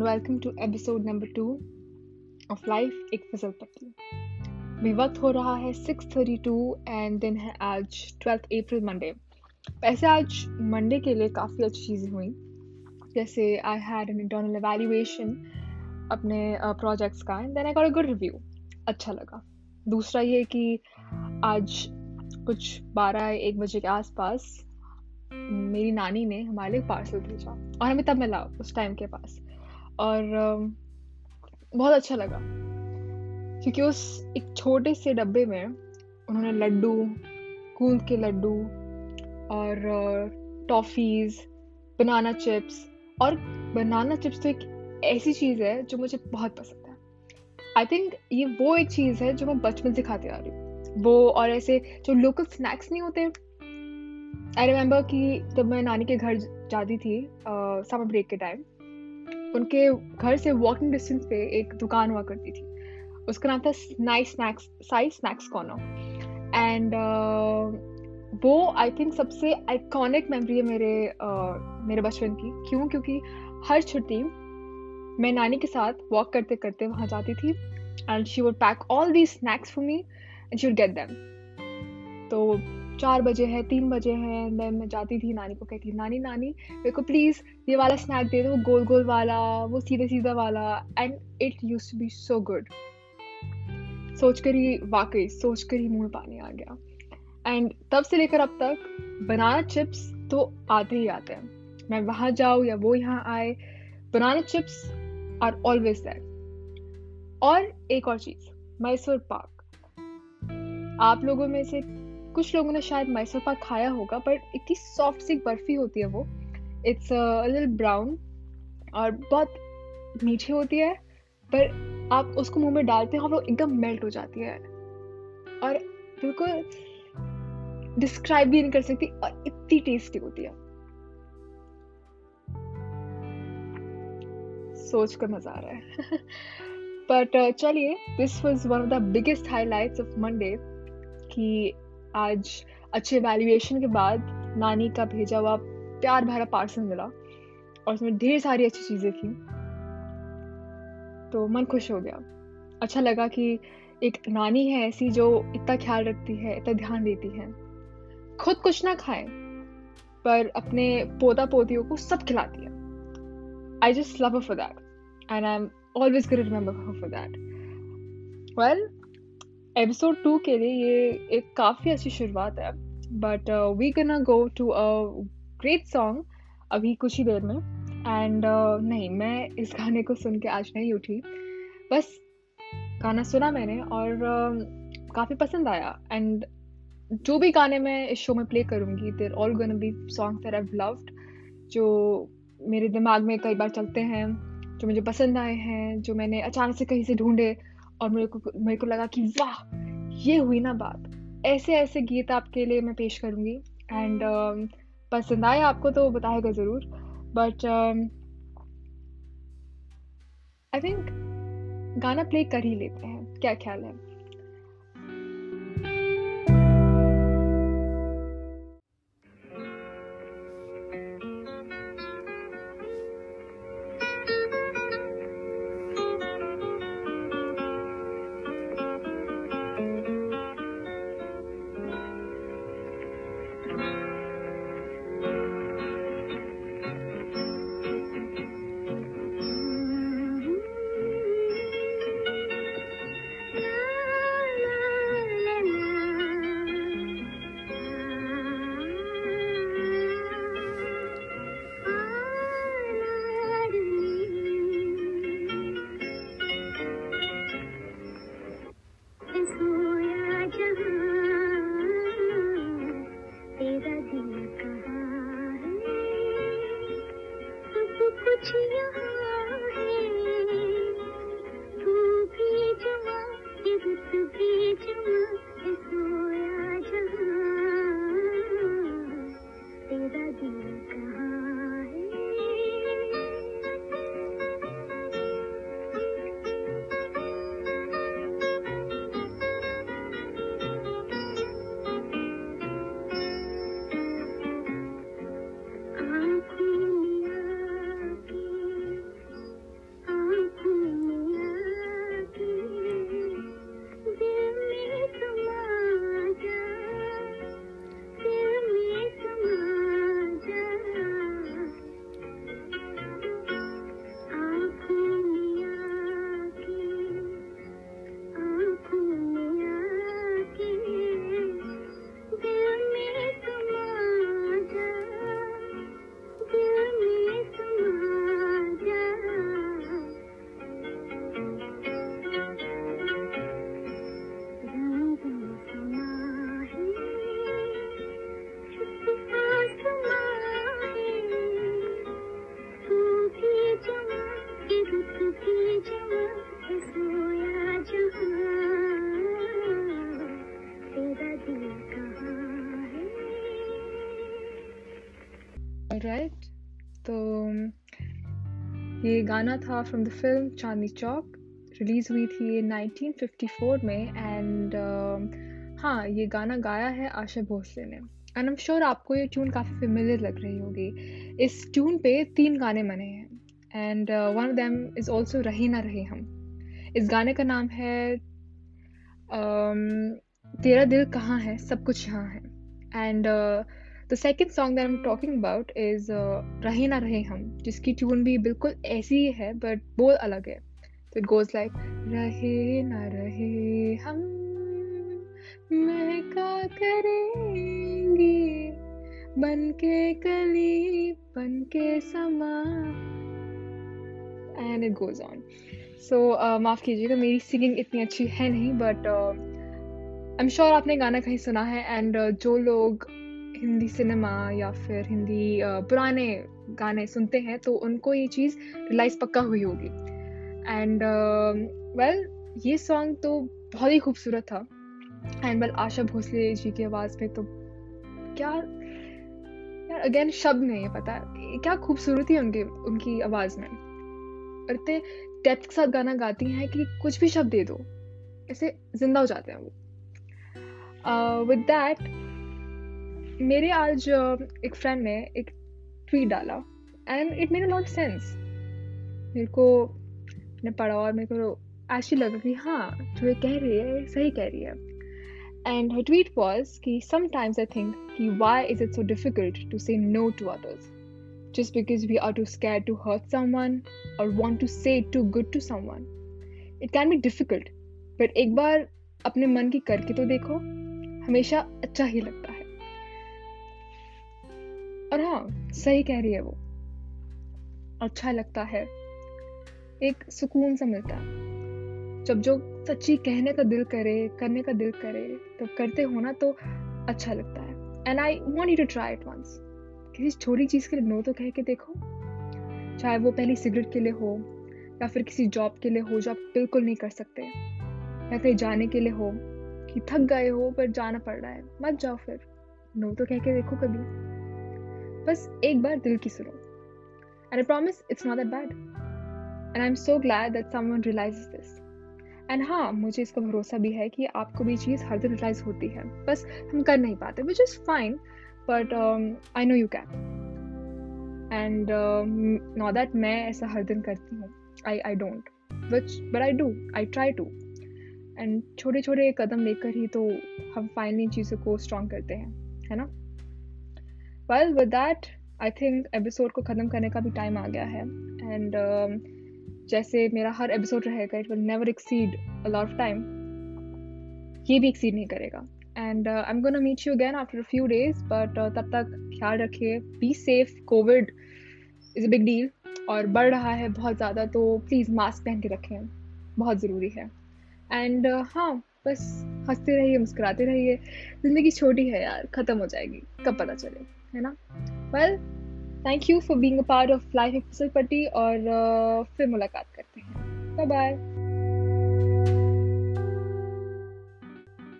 and welcome to episode number two of Life एक फिसल पट्टी भी वक्त हो रहा है 6:32 एंड दिन है आज 12th अप्रैल मंडे वैसे आज मंडे के लिए काफ़ी अच्छी चीज़ें हुई। जैसे I had an internal evaluation अपने प्रोजेक्ट्स का and then I got a good review अच्छा लगा। दूसरा ये कि आज कुछ बारह एक बजे के आसपास मेरी नानी ने हमारे लिए पार्सल भेजा, और हमें तब मिला उस टाइम के पास। और बहुत अच्छा लगा। क्योंकि उस एक छोटे से डब्बे में उन्होंने लड्डू कूंद के लड्डू और टॉफ़ीज़, बनाना चिप्स और बनाना चिप्स तो एक ऐसी चीज़ है जो मुझे बहुत पसंद है। आई थिंक ये वो एक चीज़ है जो मैं बचपन से खाती आ रही हूँ। वो और ऐसे जो लोकल स्नैक्स नहीं होते। आई रिमेम्बर कि जब मैं नानी के घर जाती थी समर ब्रेक के टाइम उनके घर से वॉकिंग डिस्टेंस पे एक दुकान हुआ करती थी। उसका नाम था नाई snacks Sai snacks corner and वो आई थिंक सबसे आइकॉनिक मेमोरी है मेरे uh, मेरे बचपन की। क्यों? क्योंकि हर छुट्टी मैं नानी के साथ वॉक करते करते वहाँ जाती थी। And she would pack all the snacks for me and she would get them तो चार बजे है, तीन बजे है देन मैं जाती थी नानी को कहती, नानी नानी, मेरे को प्लीज़ ये वाला स्नैक दे दो, गोल गोल वाला, वो सीधे सीधा वाला. And it use to be so good सोच कर ही, वाकई सोच कर ही मुँह पानी आ गया। एंड तब से लेकर अब तक बनाना चिप्स तो आते ही आते हैं। मैं वहाँ जाऊँ या वो यहाँ आए, banana chips are always that और एक और चीज़ मैसूर पाक आप लोगों में से कुछ लोगों ने शायद मैसूर पाक खाया होगा बट इतनी सॉफ्ट सी बर्फ़ी होती है वो। इट्स लिल ब्राउन और बहुत मीठी होती है पर आप उसको मुँह में डालते हैं और वो एकदम मेल्ट हो जाती है। और बिल्कुल डिस्क्राइब भी नहीं कर सकती और इतनी टेस्टी होती है। सोच कर मज़ा आ रहा है। बट uh, चलिए this was one of the biggest highlights of Monday कि आज अच्छे वैल्यूएशन के बाद नानी का भेजा हुआ प्यार भरा पार्सल मिला और उसमें ढेर सारी अच्छी चीज़ें थी। तो मन खुश हो गया। अच्छा लगा कि एक नानी है ऐसी जो इतना ख्याल रखती है, इतना ध्यान देती है। खुद कुछ ना खाए, पर अपने पोता पोतियों को सब खिलाती है। I just love for that and I am always remember for that well episode two के लिए ये एक काफ़ी अच्छी शुरुआत है। But we can go to a great song अभी कुछ ही देर में। एंड uh, नहीं मैं इस गाने को सुन के आज नहीं उठी। बस गाना सुना मैंने और uh, काफ़ी पसंद आया। एंड जो भी गाने मैं इस शो में प्ले करूँगी there all gonna be song that I loved जो मेरे दिमाग में कई बार चलते हैं जो मुझे पसंद आए हैं जो मैंने अचानक से कहीं से ढूंढे। और मेरे को मेरे को लगा कि वाह ये हुई ना बात। ऐसे ऐसे गीत आपके लिए मैं पेश करूँगी। एंड uh, पसंद आए आपको तो बताएगा ज़रूर। बट आई थिंक गाना प्ले कर ही लेते हैं। क्या ख्याल है? तो ये गाना था from the film Chandni Chowk release हुई थी 1954 में एंड uh, हाँ ये गाना गाया है आशा भोसले ने। एंड एम श्योर आपको ये ट्यून काफ़ी फेमिलियर लग रही होगी। इस ट्यून पे तीन गाने बने हैं। And one of them is also Rahe Na Rahe हम। इस गाने का नाम है um, तेरा दिल कहाँ है? सब कुछ यहाँ है। And the second song that am talking about is Rahe Na Rahe हम जिसकी ट्यून भी बिल्कुल ऐसी ही है बट बोल अलग है। तो इट गोज लाइक रहे ना रहे हम मैं का करेंगे? बन के कली बन के समा। And it goes on so माफ़ कीजिएगा मेरी सिंगिंग इतनी अच्छी है नहीं बट आई एम श्योर आपने गाना कहीं सुना है एंड uh, जो लोग हिंदी सिनेमा या फिर हिंदी पुराने गाने सुनते हैं तो उनको ये चीज़ रियलाइज़ पक्का हुई होगी। एंड वेल, ये सॉन्ग तो बहुत ही खूबसूरत था। एंड, वेल, आशा भोसले जी की आवाज़ में तो क्या, यार, अगेन शब्द नहीं है पता, क्या खूबसूरती है उनके, उनकी आवाज़ में। और इतने डेप्थ के साथ गाना गाती हैं कि कुछ भी शब्द दे दो, ऐसे ज़िंदा हो जाते हैं वो। विद दैट मेरे आज एक फ्रेंड ने एक ट्वीट डाला and it make a sense मेरे को ने पढ़ा और मेरे को ऐसी लगा कि हाँ जो ये कह रही है सही कह रही है। एंड हर ट्वीट वॉज़ कि समटाइम्स आई थिंक कि why is it so difficult to say no to others just because we are too scare to hurt someone और want to say to good to someone it can be difficult but एक बार अपने मन की करके तो देखो, हमेशा अच्छा ही लगता है। और हाँ सही कह रही है वो। अच्छा लगता है। एक सुकून सा मिलता है। जब जो सच्ची कहने का दिल करे, करने का दिल करे तो करते हो ना तो अच्छा लगता है। And I want you to try it once किसी छोटी चीज़ के लिए नो तो कह के देखो। चाहे वो पहली सिगरेट के लिए हो, या फिर किसी जॉब के लिए हो, जो आप बिल्कुल नहीं कर सकते। या कहीं जाने के लिए हो, कि थक गए हो, पर जाना पड़ रहा है। मत जाओ फिर। नो तो कह के देखो कभी। बस एक बार दिल की सुनो। And I promise it's not that bad and I am so glad that someone realises this and हाँ मुझे इसका भरोसा भी है कि आपको भी चीज़ हर दिन रियलाइज़ होती है। बस हम कर नहीं पाते which is fine but I know you can and know that मैं ऐसा हर दिन करती हूँ। I I don't which but I do I try to and छोटे छोटे कदम लेकर ही तो हम फाइनली चीज़ों को स्ट्रॉन्ग करते हैं, है ना? Well with that I think episode को ख़त्म करने का भी टाइम आ गया है. एंड uh, जैसे मेरा हर एपिसोड रहेगा it will never exceed a lot of time ये भी एक्सीड नहीं करेगा. And I am gonna meet you again after a few days but तब तक ख्याल रखिए. Be safe COVID is a big deal और बढ़ रहा है बहुत ज़्यादा तो प्लीज़ मास्क पहन के रखें. बहुत ज़रूरी है. एंड uh, हाँ बस हँसते रहिए मुस्कुराते रहिए. ज़िंदगी छोटी है यार ख़त्म हो जाएगी. कब पता चले? है ना? Well thank you for being part of life पट्टी और uh, फिर मुलाकात करते हैं। Bye bye